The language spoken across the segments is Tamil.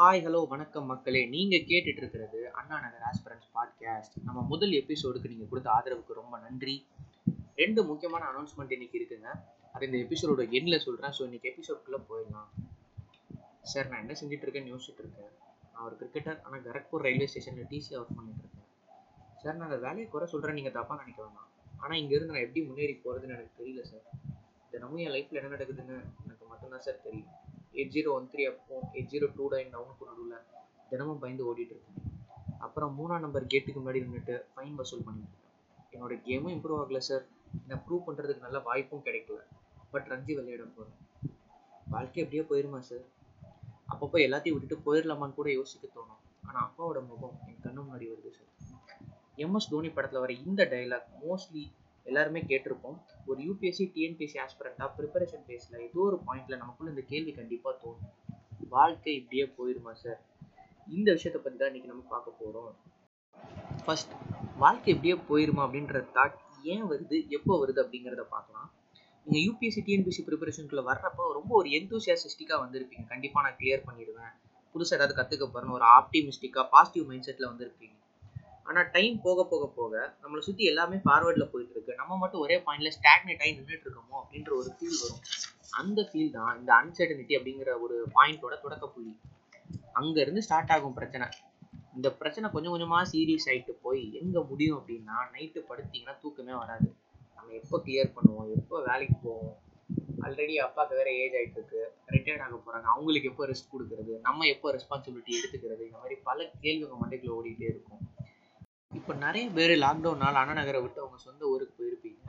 ஹாய் ஹலோ வணக்கம் மக்களே. நீங்கள் கேட்டுட்டு இருக்கிறது அண்ணா நகர் ஆஸ்பிரன்ஸ் பாட்காஸ்ட் நம்ம முதல் எபிசோடுக்கு நீங்கள் கொடுத்த ஆதரவுக்கு ரொம்ப நன்றி. ரெண்டு முக்கியமான அனௌன்ஸ்மெண்ட் இன்னைக்கு இருக்குங்க. அது இந்த எபிசோடோட எண்ணில் சொல்கிறேன் ஸோ இன்னைக்கு எபிசோட்குள்ளே போயிடலாம். சார் நான் என்ன செஞ்சுட்டு இருக்கேன்னு யோசிச்சுட்டு இருக்கேன் நான் ஒரு கிரிக்கெட்டர் ஆனால் கரக்பூர் ரயில்வே ஸ்டேஷனில் டிசி ஒர்க் பண்ணிட்டு இருக்கேன் சார் நான் அந்த வேலையை குறை சொல்கிறேன் நீங்கள் தப்பாக நினைக்க வேணாம். ஆனால் இங்கேருந்து நான் எப்படி முன்னேறி போகிறதுன்னு எனக்கு தெரியல சார் தினமும் என் லைஃப்பில் என்ன நடக்குதுன்னு எனக்கு மட்டும்தான் சார் தெரியும். எயிட் ஜீரோ ஒன் த்ரீ அப்போ எயிட் ஜீரோ டூ நைன் டவுனுக்கு நடுவில் தினமும் பயந்து ஓடிட்டு இருக்கேன். அப்புறம் மூணாம் நம்பர் கேட்டுக்கு முன்னாடி நின்றுட்டு ஃபைன் வசூல் பண்ணிட்டு என்னோட கேமும் இம்ப்ரூவ் ஆகல சார் நான் ப்ரூவ் பண்ணுறதுக்கு நல்ல வாய்ப்பும் கிடைக்கல. பட் ரஞ்சி விளையாட போகிறேன் வாழ்க்கை எப்படியோ போயிருமா சார் அப்பப்போ எல்லாத்தையும் விட்டுட்டு போயிடலாமான்னு கூட யோசிக்க தோணும். ஆனால் அப்பாவோட முகம் என் கண்ணு முன்னாடி வருது சார் எம்எஸ் தோனி படத்தில் வர இந்த டைலாக் மோஸ்ட்லி எல்லாருமே கேட்டிருப்போம். ஒரு யூபிஎஸ்சி டிஎன்பிஎஸ்சி ஆஸ்பிரண்ட்டாக ப்ரிப்பரேஷன் ஃபேஸில் ஏதோ ஒரு பாயிண்ட்டில் நமக்குள்ள இந்த கேள்வி கண்டிப்பாக தோணும். வாழ்க்கை இப்படியே போயிடுமா சார் இந்த விஷயத்தை பற்றி தான் இன்னைக்கு நம்ம பார்க்க போகிறோம் ஃபர்ஸ்ட் வாழ்க்கை இப்படியே போயிருமா அப்படின்ற தாட் ஏன் வருது எப்போ வருது அப்படிங்கிறத பார்க்கலாம். நீங்கள் யூபிஎஸ்சி டிஎன்பிஎஸ்சி ப்ரிப்பரேஷனுக்குள்ள வர்றப்போ ரொம்ப ஒரு எந்தூசியாசிஸ்டிக்காக வந்திருப்பீங்க. கண்டிப்பாக நான் கிளியர் பண்ணிடுவேன். புதுசாக ஏதாவது கற்றுக்க போகிறேன்னு ஒரு ஆப்டிமிஸ்டிக்காக பாசிட்டிவ் மைண்ட் செட்டில் வந்திருப்பீங்க. ஆனால் டைம் போக போக போக நம்மளை சுற்றி எல்லாமே ஃபார்வர்டில் போயிட்டு இருக்கு நம்ம மட்டும் ஒரே பாயிண்ட்ல ஸ்டாக்னேட் ஆகி நின்றுட்டு இருக்கோமோ அப்படின்ற ஒரு ஃபீல் வரும். அந்த ஃபீல் தான் இந்த அன்சர்டனிட்டி அப்படிங்கிற ஒரு பாயிண்டோட தொடக்க புள்ளி. அங்கேருந்து ஸ்டார்ட் ஆகும் பிரச்சனை. இந்த பிரச்சனை கொஞ்சம் கொஞ்சமாக சீரியஸ் ஆகிட்டு போய் எங்கே முடியும் அப்படின்னா நைட்டு படுத்திங்கன்னா தூக்கமே வராது. நம்ம எப்போ கிளியர் பண்ணுவோம்? எப்போ வேலைக்கு போவோம்? ஆல்ரெடி அப்பாவுக்கு வேற ஏஜ் ஆகிட்டு இருக்கு ரிட்டையர்ட் ஆக போகிறாங்க அவங்களுக்கு எப்போ ரெஸ்ட் கொடுக்குறது? நம்ம எப்போ ரெஸ்பான்சிபிலிட்டி எடுத்துக்கிறது? இந்த மாதிரி பல கேள்விகள் மண்டைக்குள்ள ஓடிக்கிட்டே இருக்கும். இப்போ நிறைய பேர் லாக்டவுனால் அண்ணா நகரை விட்டு அவங்க சொந்த ஊருக்கு போயிருப்பீங்க.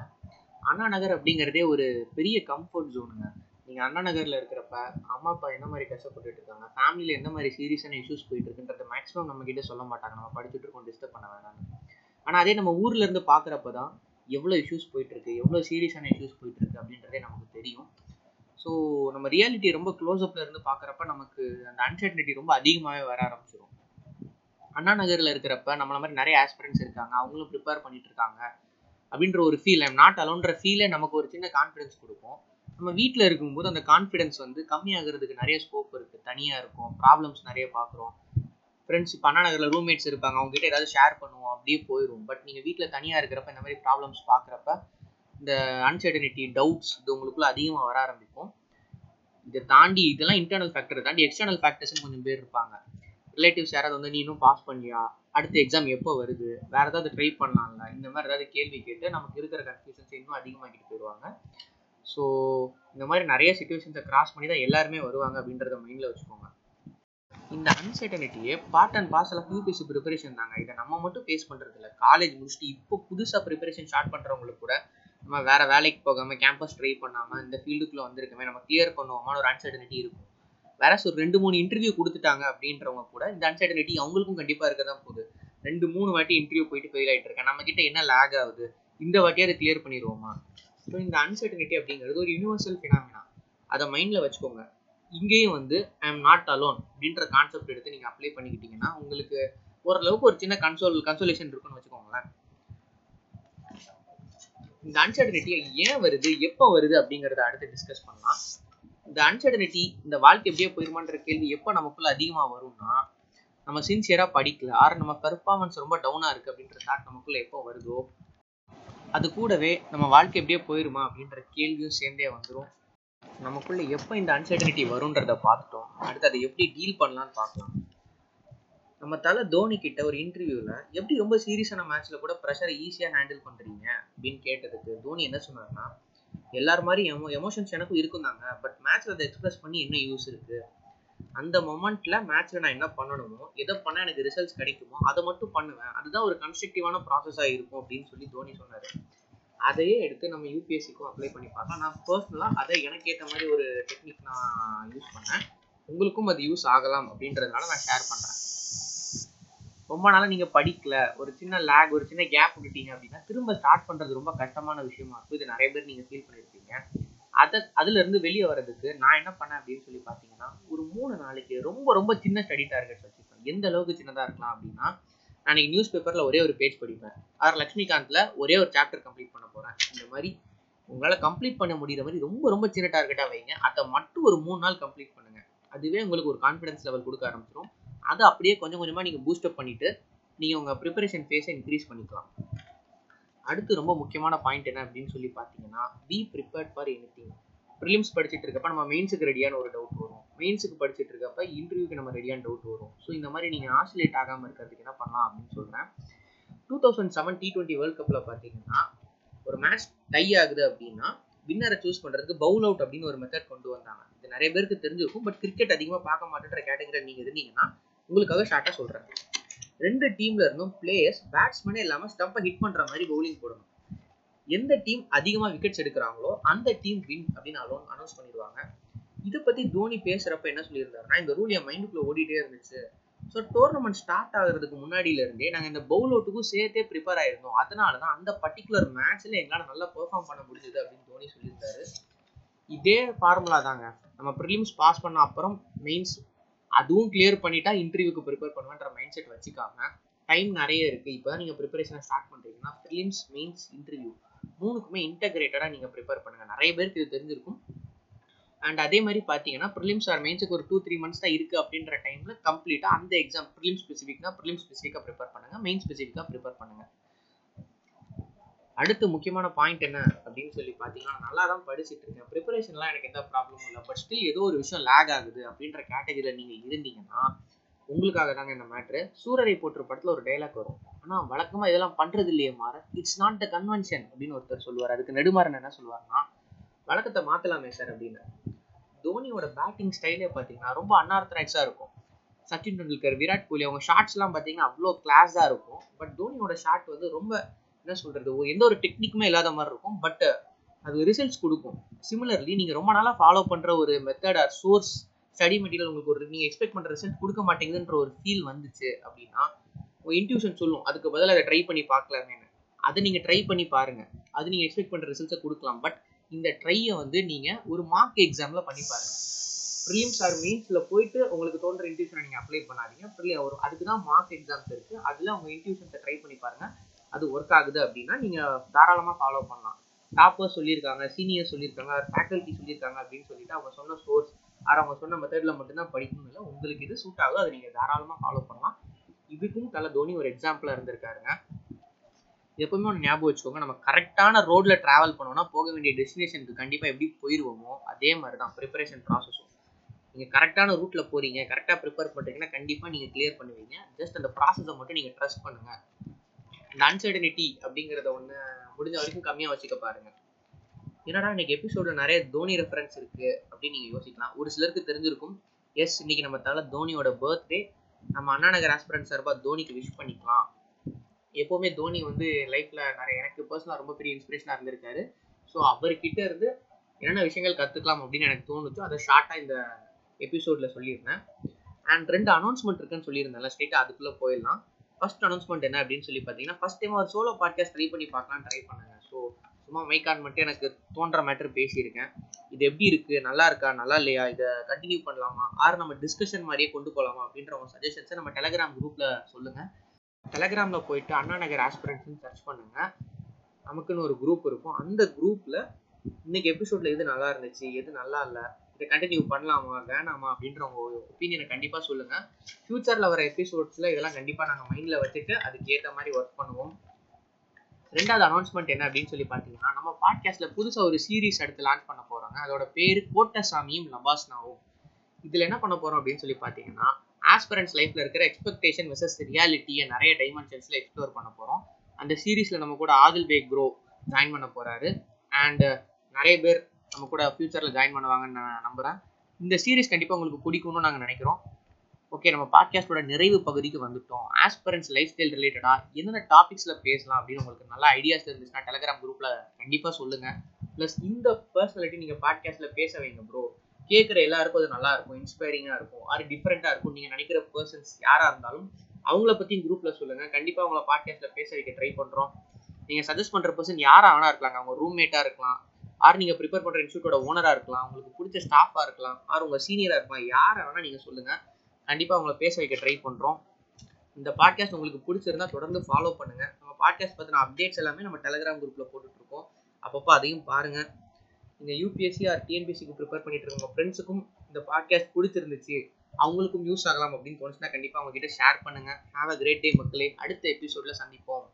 அண்ணா நகர் அப்படிங்கிறதே ஒரு பெரிய கம்ஃபர்ட் ஜோனுங்க நீங்கள் அண்ணா நகரில் இருக்கிறப்ப அம்மா அப்பா என்ன மாதிரி கஷ்டப்பட்டுட்டு இருக்காங்க? ஃபேமிலியில் எந்த மாதிரி சீரியஸான இஷ்யூஸ் போயிட்டு இருக்குன்றத மேக்ஸிமம் நம்ம கிட்ட சொல்ல மாட்டாங்க. நம்ம படிச்சுட்டு இருக்கோம் டிஸ்டர்ப் பண்ண வேணாம். ஆனால் அதே நம்ம ஊர்ல இருந்து பார்க்குறப்ப தான் எவ்வளோ இஷ்யூஸ் போயிட்டு இருக்கு எவ்வளோ சீரியஸான இஷ்யூஸ் போயிட்டு இருக்கு அப்படின்றதே நமக்கு தெரியும். ஸோ நம்ம ரியாலிட்டி ரொம்ப க்ளோஸ் அப்ல இருந்து பார்க்குறப்ப நமக்கு அந்த அன்சர்டனிட்டி ரொம்ப அதிகமாகவே வர ஆரம்பிச்சிடும் அண்ணா நகரில் இருக்கிறப்ப நம்மள மாதிரி நிறைய ஆஸ்பிரன்ஸ் இருக்காங்க. அவங்களும் ப்ரிப்பேர் பண்ணிட்டு இருக்காங்க அப்படின்ற ஒரு ஃபீல் ஐம் நாட் அலோன்ற ஃபீலே நமக்கு ஒரு சின்ன கான்ஃபிடன்ஸ் கொடுக்கும். நம்ம வீட்டில் இருக்கும்போது அந்த கான்ஃபிடன்ஸ் வந்து கம்மியாகிறதுக்கு நிறைய ஸ்கோப் இருக்குது தனியாக இருக்கும். ப்ராப்ளம்ஸ் நிறைய பார்க்குறோம். ஃப்ரெண்ட்ஸ் இப்போ அண்ணா நகரில் ரூம்மேட்ஸ் இருப்பாங்க. அவங்க கிட்ட ஏதாவது ஷேர் பண்ணுவோம். அப்படியே போயிடும் பட் நீங்கள் வீட்டில் தனியாக இருக்கிறப்ப இந்த மாதிரி ப்ராப்ளம்ஸ் பார்க்குறப்ப இந்த அன்சர்டனிட்டி டவுட்ஸ் இது உங்களுக்குள்ள அதிகமாக வர ஆரம்பிக்கும். இதை தாண்டி இதெல்லாம் இன்டர்னல் ஃபேக்டர் தாண்டி எக்ஸ்டர்னல் ஃபேக்டர்ஸ்னு கொஞ்சம் பேர் இருப்பாங்க. ரிலேட்டிவ்ஸ் யாராவது வந்து நீ இன்னும் பாஸ் பண்ணியா? அடுத்த எக்ஸாம் எப்போ வருது? வேற ஏதாவது ட்ரை பண்ணலாம்ல? இந்த மாதிரி ஏதாவது கேள்வி கேட்டு நமக்கு இருக்கிற கன்ஃபியூஷன்ஸ் இன்னும் அதிகமாகிட்டு போயிடுவாங்க. ஸோ இந்த மாதிரி நிறைய சுச்சுவேஷன்ஸை கிராஸ் பண்ணி தான் எல்லாருமே வருவாங்க அப்படின்றத மைண்டில் வச்சுக்கோங்க. இந்த அன்சர்டனிட்டியே part and parcel of UPSC preparation தாங்க. இதை நம்ம மட்டும் ஃபேஸ் பண்ணுறது இல்லை. காலேஜ் முடிச்சுட்டு இப்போ புதுசாக ப்ரிப்பரேஷன் ஸ்டார்ட் பண்ணுறவங்களுக்கு கூட நம்ம வேறு வேலைக்கு போகாமல் கேம்பஸ் ட்ரை பண்ணாமல் இந்த ஃபீல்டுக்குள்ளே வந்திருக்கமே நம்ம கிளியர் பண்ணுவோமான ஒரு அன்சர்டனிட்டி இருக்கும். வேற ஒரு ரெண்டு மூணு இன்டர்வியூ கொடுத்துட்டாங்க அப்படின்றவங்க கூட இந்த அன்சர்டனிட்டி அவங்களுக்கும் கண்டிப்பாக இருக்க தான் போகுது. ரெண்டு மூணு வாட்டி இன்டர்வியூ போயிட்டு ஃபெயில் ஆகிட்டு இருக்கேன் நம்ம கிட்ட என்ன லேக் ஆகுது? இந்த வாட்டி அதை கிளியர் பண்ணிடுவோமா? ஸோ இந்த அன்சர்டனிட்டி அப்படிங்கிறது ஒரு யூனிவர்சல் ஃபினாமினா அதை மைண்டில் வச்சுக்கோங்க. இங்கேயும் வந்து ஐ எம் நாட் அலோன் அப்படின்ற கான்செப்ட் எடுத்து நீங்கள் அப்ளை பண்ணிக்கிட்டீங்கன்னா உங்களுக்கு ஓரளவுக்கு ஒரு சின்ன கன்சோல் கன்சோலேஷன் இருக்குன்னு வச்சுக்கோங்களேன். இந்த அன்சர்டனிட்டி ஏன் வருது? எப்போ வருது? அப்படிங்கிறத அடுத்து டிஸ்கஸ் பண்ணலாம். இந்த அன்சர்டனிட்டி இந்த வாழ்க்கை எப்படியே போயிருமான்ற கேள்வி எப்போ நமக்குள்ள அதிகமாக வரும்னா நம்ம சின்சியராக படிக்கல. ஆர் நம்ம பெர்ஃபார்மன்ஸ் ரொம்ப டவுனாக இருக்குது அப்படின்ற தாட் நமக்குள்ள எப்போ வருதோ அது கூடவே நம்ம வாழ்க்கை எப்படியே போயிருமா அப்படின்ற கேள்வியும் சேர்ந்தே வந்துடும் நமக்குள்ள எப்போ இந்த அன்சர்டனிட்டி வரும்ன்றத பார்த்துட்டோம். அடுத்து அதை எப்படி டீல் பண்ணலான்னு பார்க்கலாம். நம்ம தலை தோனி கிட்ட ஒரு இன்டர்வியூவில் எப்படி ரொம்ப சீரியஸான மேட்ச்சில் கூட ப்ரெஷரை ஈஸியாக ஹேண்டில் பண்ணுறீங்க அப்படின்னு கேட்டதுக்கு தோனி என்ன சொன்னார்னா எல்லார் மாதிரி எமோ எமோஷன்ஸ் எனக்கும் இருக்கும் தாங்க. பட் மேட்ச்சில் அதை எக்ஸ்பிரஸ் பண்ணி என்ன யூஸ் இருக்குது அந்த மொமெண்ட்டில் மேட்ச்சில் நான் என்ன பண்ணணுமோ எதை பண்ணால் எனக்கு ரிசல்ட்ஸ் கிடைக்குமோ அதை மட்டும் பண்ணுவேன். அதுதான் ஒரு கன்ஸ்ட்ரக்டிவான ப்ராசஸாக இருக்கும் அப்படின்னு சொல்லி தோனி சொன்னார். அதையே எடுத்து நம்ம யூபிஎஸ்சிக்கும் அப்ளை பண்ணி பார்க்கலாம். நான் பர்சனலாக அதை எனக்கு ஏற்ற மாதிரி ஒரு டெக்னிக் நான் யூஸ் பண்ணேன். உங்களுக்கும் அது யூஸ் ஆகலாம் அப்படின்றதுனால நான் ஷேர் பண்ணுறேன் ரொம்ப நாளாக நீங்கள் படிக்கல ஒரு சின்ன லேக் ஒரு சின்ன கேப் விட்டுட்டீங்க அப்படின்னா திரும்ப ஸ்டார்ட் பண்ணுறது ரொம்ப கஷ்டமான விஷயமா இருக்கும். இது நிறைய பேர் நீங்கள் ஃபீல் பண்ணியிருப்பீங்க அதை அதுலேருந்து வெளியே வர்றதுக்கு நான் என்ன பண்ணேன் அப்படின்னு சொல்லி பார்த்தீங்கன்னா ஒரு மூணு நாளைக்கு ரொம்ப ரொம்ப சின்ன ஸ்டடி டார்கெட்ஸ் வச்சுருப்பேன் எந்த அளவுக்கு சின்னதாக இருக்கலாம் அப்படின்னா நான் நியூஸ் பேப்பரில் ஒரே ஒரு பேஜ் படிப்பேன். ஆர் லக்ஷ்மிகாந்தில் ஒரே ஒரு சாப்டர் கம்ப்ளீட் பண்ண போகிறேன் இந்த மாதிரி உங்களால் கம்ப்ளீட் பண்ண முடியிற மாதிரி ரொம்ப ரொம்ப சின்ன டார்கெட்டாக வைங்க. அதை மட்டும் ஒரு மூணு நாள் கம்ப்ளீட் பண்ணுங்கள் அதுவே உங்களுக்கு ஒரு கான்ஃபிடன்ஸ் லெவல் கொடுக்க ஆரம்பிச்சிடும் அதை அப்படியே கொஞ்சம் கொஞ்சமாக நீங்கள் பூஸ்டப் பண்ணிவிட்டு நீங்கள் உங்கள் ப்ரிப்பரேஷன் ஃபேஸை இன்க்ரீஸ் பண்ணிக்கலாம். அடுத்து ரொம்ப முக்கியமான பாயிண்ட் என்ன அப்படின்னு சொல்லி பார்த்தீங்கன்னா be prepared for anything prelims படிச்சுட்டு இருக்கப்ப நம்ம மெயின்ஸுக்கு ரெடியான ஒரு டவுட் வரும். மெயின்ஸுக்கு படிச்சுட்டு இருக்கப்ப இன்டர்வியூக்கு நம்ம ரெடியான டவுட் வரும். ஸோ இந்த மாதிரி நீங்கள் ஆசிலேட் ஆகாமல் இருக்கிறதுக்கு என்ன பண்ணலாம் அப்படின்னு சொல்கிறேன் two thousand seven T twenty world கப்பில் பார்த்தீங்கன்னா ஒரு மேட்ச் டை ஆகுது அப்படின்னா வின்னரை சூஸ் பண்ணுறதுக்கு பவுல் அவுட் அப்படின்னு ஒரு மெத்தட் கொண்டு வந்தாங்க. இது நிறைய பேருக்கு தெரிஞ்சிருக்கும் பட் கிரிக்கெட் அதிகமாக பார்க்க மாட்டேன்ற கேட்டகரி நீங்கள் இருந்தீங்கன்னா உங்களுக்காக ஷார்ட்டாக சொல்கிறேன் ரெண்டு டீம்ல இருந்தும் பிளேயர்ஸ் பேட்ஸ்மேனே இல்லாமல் ஸ்டம்பை ஹிட் பண்ணுற மாதிரி பவுலிங் போடணும். எந்த டீம் அதிகமாக விக்கெட்ஸ் எடுக்கிறாங்களோ அந்த டீம் வின் அப்படின்னு அலோன் அனௌன்ஸ் பண்ணிடுவாங்க. இதை பற்றி தோனி பேசுகிறப்ப என்ன சொல்லியிருந்தாருன்னா இந்த ரூல் என் மைண்டுக்குள்ளே ஓடிட்டே இருந்துச்சு. ஸோ டோர்னமெண்ட் ஸ்டார்ட் ஆகிறதுக்கு முன்னாடியிலேருந்தே நாங்கள் இந்த பவுல் அவுட்டுக்கும் சேர்த்தே ப்ரிப்பேர் ஆயிருந்தோம். அதனால தான் அந்த பர்டிகுலர் மேட்ச்சில் எங்களால் நல்லா பெர்ஃபார்ம் பண்ண முடிஞ்சது அப்படின்னு தோனி சொல்லியிருந்தாரு. இதே ஃபார்முலா தாங்க. நம்ம ப்ரிலிம்ஸ் பாஸ் பண்ண அப்புறம் மெயின்ஸ் அதுவும் கிளியர் பண்ணிட்டா இன்டர்வியூக்கு ப்ரிப்பேர் பண்ணுவேன்ற மைண்ட் செட் வச்சுக்காம டைம் நிறைய இருக்கு. இப்போ நீங்கள் ப்ரிப்பரேஷனை ஸ்டார்ட் பண்ணுறீங்கன்னா ப்ரிலிம்ஸ் மெயின்ஸ் இன்டர்வியூ மூணுக்குமே இன்டகிரேட்டடாக நீங்கள் ப்ரிப்பேர் பண்ணுங்க. நிறைய பேருக்கு இது தெரிஞ்சிருக்கும். அண்ட் அதே மாதிரி பார்த்தீங்கன்னா ப்ரிலிம்ஸ் ஆர் மெயின்ஸுக்கு ஒரு டூ த்ரீ மந்த்ஸ் தான் இருக்குது அப்படின்ற டைமில் கம்ப்ளீட்டாக அந்த எக்ஸாம் ப்ரிலிம் ஸ்பெசிஃபிக்னா ப்ரிலிம் ஸ்பெசிஃபிக்காக ப்ரிப்பேர் பண்ணுங்கள் மெயின் ஸ்பெசிஃபிக்காக ப்ரிப்பேர் பண்ணுங்கள் அடுத்து முக்கியமான பாயிண்ட் என்ன அப்படின்னு சொல்லி பார்த்தீங்கன்னா நல்லா தான் படிச்சுட்டு இருக்கேன். ப்ரிப்பரேஷன்லாம் எனக்கு எந்த ப்ராப்ளமும் இல்லை. பட் ஸ்டில் ஏதோ ஒரு விஷயம் லேக் ஆகுது அப்படின்ற கேட்டகரியில் நீங்கள் இருந்தீங்கன்னா உங்களுக்காக தாங்க இந்த மேட்ரு சூரரை போற்று படத்தில் ஒரு டைலாக் வரும். ஆனால் வழக்கமாக இதெல்லாம் பண்ணுறது இல்லையே மாற இட்ஸ் நாட் த கன்வென்ஷன் அப்படின்னு ஒருத்தர் சொல்லுவார். அதுக்கு நெடுமாறன் என்ன சொல்லுவார்னா வழக்கத்தை மாற்றலாமே சார் அப்படின்னு. தோனியோட பேட்டிங் ஸ்டைலே பார்த்தீங்கன்னா ரொம்ப அன்ஆர்த்தடாக்ஸாக இருக்கும். சச்சின் டெண்டுல்கர் விராட் கோலி அவங்க ஷாட்ஸ்லாம் பார்த்தீங்கன்னா அவ்வளோ கிளாஸாக இருக்கும். பட் தோனியோட ஷாட் வந்து ரொம்ப என்ன சொல்றது? எந்த ஒரு டெக்னிக்குமே இல்லாத மாதிரி இருக்கும். பட் அது ரிசல்ட்ஸ் கொடுக்கும். சிமிலர்லி நீங்கள் ரொம்ப நாளாக ஃபாலோ பண்ணுற ஒரு method or source study material உங்களுக்கு ஒரு நீங்கள் எக்ஸ்பெக்ட் பண்ணுற ரிசல்ட் கொடுக்க மாட்டேங்குதுன்ற ஒரு ஃபீல் வந்துச்சு அப்படின்னா உங்கள் இன்ட்யூஷன் சொல்லும். அதுக்கு பதில் அதை ட்ரை பண்ணி பார்க்கலாமேனு அதை நீங்கள் ட்ரை பண்ணி பாருங்கள் அது நீங்கள் எக்ஸ்பெக்ட் பண்ணுற ரிசல்ட்ஸை கொடுக்கலாம். பட் இந்த ட்ரையை வந்து நீங்கள் ஒரு மார்க் எக்ஸாமில் பண்ணி பாருங்கள் ப்ரிலிம்ஸ் ஆர் மீன்ஸில் போயிட்டு உங்களுக்கு தோன்ற இன்ட்யூஷனை நீங்கள் அப்ளை பண்ணாதீங்க. ப்ரிலி ஒரு அதுக்கு தான் மார்க் எக்ஸாம்ஸ் இருக்குது அதில் உங்கள் இன்ட்யூஷன்ஸை ட்ரை பண்ணி பாருங்கள் அது ஒர்க் ஆகுது அப்படின்னா நீங்கள் தாராளமாக ஃபாலோ பண்ணலாம். டாப்பர் சொல்லியிருக்காங்க சீனியர் சொல்லியிருக்காங்க ஃபேக்கல்ட்டி சொல்லியிருக்காங்க அப்படின்னு சொல்லிட்டு அவங்க சொன்ன சோர்ஸ் ஆர் அவங்க சொன்ன மெத்தடில் மட்டும்தான் படிக்கணும் இல்லை உங்களுக்கு இது சூட் ஆகும் அதை நீங்கள் தாராளமாக ஃபாலோ பண்ணலாம். இதுக்கும் தலை தோனி ஒரு எக்ஸாம்பிளாக இருந்திருக்காருங்க. எப்பவுமே ஒன்று ஞாபகம் வச்சுக்கோங்க நம்ம கரெக்டான ரோட்டில் ட்ராவல் பண்ணோம்னா போக வேண்டிய டெஸ்டினேஷனுக்கு கண்டிப்பாக எப்படி போயிடுவோமோ அதே மாதிரி தான் ப்ரிப்பரேஷன் ப்ராசஸும் நீங்கள் கரெக்டான ரூட்டில் போகிறீங்க கரெக்டாக ப்ரிப்பேர் பண்ணுறீங்கன்னா கண்டிப்பாக நீங்கள் கிளியர் பண்ணுவீங்க. ஜஸ்ட் அந்த ப்ராசஸை மட்டும் நீங்கள் ட்ரஸ்ட் பண்ணுங்கள் அன்சர்டனிட்டி அப்படிங்கிறத ஒன்று முடிஞ்ச வரைக்கும் கம்மியாக வச்சுக்க பாருங்கள் என்னடா இன்னைக்கு எபிசோடில் நிறைய தோனி ரெஃபரன்ஸ் இருக்குது அப்படின்னு நீங்கள் யோசிக்கலாம். ஒரு சிலருக்கு தெரிஞ்சிருக்கும். எஸ் இன்னைக்கு நம்ம தலை தோனியோட பர்த்டே நம்ம அண்ணா நகர் ஆஸ்பிரண்ட் சார்பாக தோனிக்கு விஷ் பண்ணிக்கலாம். எப்போவுமே தோனி வந்து லைஃப்பில் நிறைய எனக்கு பர்சனலாக ரொம்ப பெரிய இன்ஸ்பிரேஷனாக இருந்திருக்காரு. ஸோ அவர்கிட்ட இருந்து என்னென்ன விஷயங்கள் கற்றுக்கலாம் அப்படின்னு எனக்கு தோணுச்சோ அதை ஷார்ட்டாக இந்த எபிசோடில் சொல்லியிருந்தேன். அண்ட் ரெண்டு அனௌன்ஸ்மெண்ட் இருக்குன்னு சொல்லியிருந்தேன்ல ஸ்ட்ரெயிட்டாக அதுக்குள்ளே போயிடலாம். ஃபர்ஸ்ட் அனௌன்ஸ்மெண்ட் என்ன அப்படின்னு சொல்லி பார்த்தீங்கன்னா ஃபர்ஸ்ட் டைம் ஒரு சோலோ பாட்காஸ்ட் ட்ரை பண்ணி பார்க்கலாம் ட்ரை பண்ணுங்க. ஸோ சும்மா மைக்கான் மட்டும் எனக்கு தோன்ற மேட்டர் பேசியிருக்கேன். இது எப்படி இருக்குது நல்லா இருக்கா? நல்லா இல்லையா? இதை கண்டினியூ பண்ணலாமா? ஆறு நம்ம டிஸ்கஷன் மாதிரியே கொண்டு போகலாமா அப்படின்ற உங்கள் சஜஷன்ஸை நம்ம டெலகிராம் குரூப்பில் சொல்லுங்கள் டெலகிராமில் போயிட்டு அண்ணா நகர் ஆஸ்பிரன்ஸ்னு சர்ச் பண்ணுங்கள் நமக்குன்னு ஒரு குரூப் இருக்கும். அந்த குரூப்பில் இன்னைக்கு எபிசோடில் எது நல்லா இருந்துச்சு? எது நல்லா இல்லை? இதை கண்டினியூ பண்ணலாமா வேணாமா அப்படின்ற உங்கள் ஒப்பீனியனை கண்டிப்பாக சொல்லுங்கள் ஃப்யூச்சரில் வர எபிசோட்ஸில் இதெல்லாம் கண்டிப்பாக நாங்கள் மைண்டில் வச்சுட்டு அதுக்கேற்ற மாதிரி ஒர்க் பண்ணுவோம். ரெண்டாவது அனௌன்ஸ்மெண்ட் என்ன அப்படின்னு சொல்லி பார்த்தீங்கன்னா நம்ம பாட்காஸ்ட்டில் புதுசாக ஒரு சீரீஸ் எடுத்து லான்ச் பண்ண போகிறாங்க அதோட பேர் கோட்டசாமியும் லபாஸ்னாவும். இதில் என்ன பண்ண போகிறோம் அப்படின்னு சொல்லி பார்த்தீங்கன்னா ஆஸ்பரன்ஸ் லைஃப்பில் இருக்கிற எக்ஸ்பெக்டேஷன் விசஸ் ரியாலிட்டியை நிறைய டைமென்ஷன்ஸில் எக்ஸ்ப்ளோர் பண்ண போகிறோம் அந்த சீரீஸில் நம்ம கூட ஆதில் பேக் க்ரோ ஜாயின் பண்ண போகிறாரு அண்டு நிறைய பேர் நம்ம கூட ஃப்யூச்சரில் ஜாயின் பண்ணுவாங்கன்னு நான் நம்புகிறேன் இந்த சீரீஸ் கண்டிப்பாக உங்களுக்கு பிடிக்கும்னு நாங்கள் நினைக்கிறோம். ஓகே நம்ம பாட்காஸ்டோட நிறைவு பகுதிக்கு வந்துட்டோம். ஆஸ்பரன்ஸ் லைஃப் ஸ்டைல் ரிலேட்டடாக என்னென்ன டாபிக்ஸில் பேசலாம் அப்படின்னு உங்களுக்கு நல்ல ஐடியாஸ் இருந்துச்சுன்னா டெலகிராம் குரூப்பில் கண்டிப்பாக சொல்லுங்கள் ப்ளஸ் இந்த பர்சனாலிட்டி நீங்கள் பாட்காஸ்ட்டில் பேச வைங்க ப்ரோ கேட்குற எல்லாருக்கும் அது நல்லா இருக்கும் இன்ஸ்பைரிங்காக இருக்கும். அது டிஃப்ரெண்ட்டாக இருக்கும் நீங்கள் நினைக்கிற பர்சன்ஸ் யாராக இருந்தாலும் அவங்கள பற்றி குரூப்பில் சொல்லுங்கள் கண்டிப்பாக அவங்கள பாட்காஸ்ட்டில் பேச வைக்க ட்ரை பண்ணுறோம் நீங்கள் சஜஸ்ட் பண்ணுற பர்சன் யாராக வேணா இருக்கலாங்க அவங்க ரூம்மேட்டாக இருக்கலாம். ஆர் நீங்கள் ப்ரிப்பேர் பண்ணுற இன்ஸ்டியூட்டோட ஓனராக இருக்கலாம் உங்களுக்கு பிடிச்ச ஸ்டாஃபாக இருக்கலாம் ஆர் உங்கள் சீனியராக இருக்கலாம் யாரை வேணால் நீங்கள் சொல்லுங்கள் கண்டிப்பாக அவங்கள பேச வைக்க ட்ரை பண்ணுறோம் இந்த பாட்காஸ்ட் உங்களுக்கு பிடிச்சிருந்தா தொடர்ந்து ஃபாலோ பண்ணுங்கள் நம்ம பாட்காஸ்ட் பற்றின அப்டேட்ஸ் எல்லாமே நம்ம டெலகிராம் குரூப்பில் போட்டுட்ருக்கோம். அப்பப்போ அதையும் பாருங்கள் நீங்கள் யூபிஎஸ்சி ஆர் டிஎன்பிஎஸ்சிக்கு ப்ரிப்பேர் பண்ணிட்டு இருக்க ஃப்ரெண்ட்ஸுக்கும் இந்த பாட்காஸ்ட் பிடிச்சிருந்துச்சு அவங்களுக்கும் யூஸ் ஆகலாம் அப்படின்னு தோணுச்சுன்னா கண்டிப்பாக அவங்க கிட்ட ஷேர் பண்ணுங்க. ஹாவ் அ கிரேட் டே மக்களே. அடுத்த எபிசோட்ல சந்திப்போம்.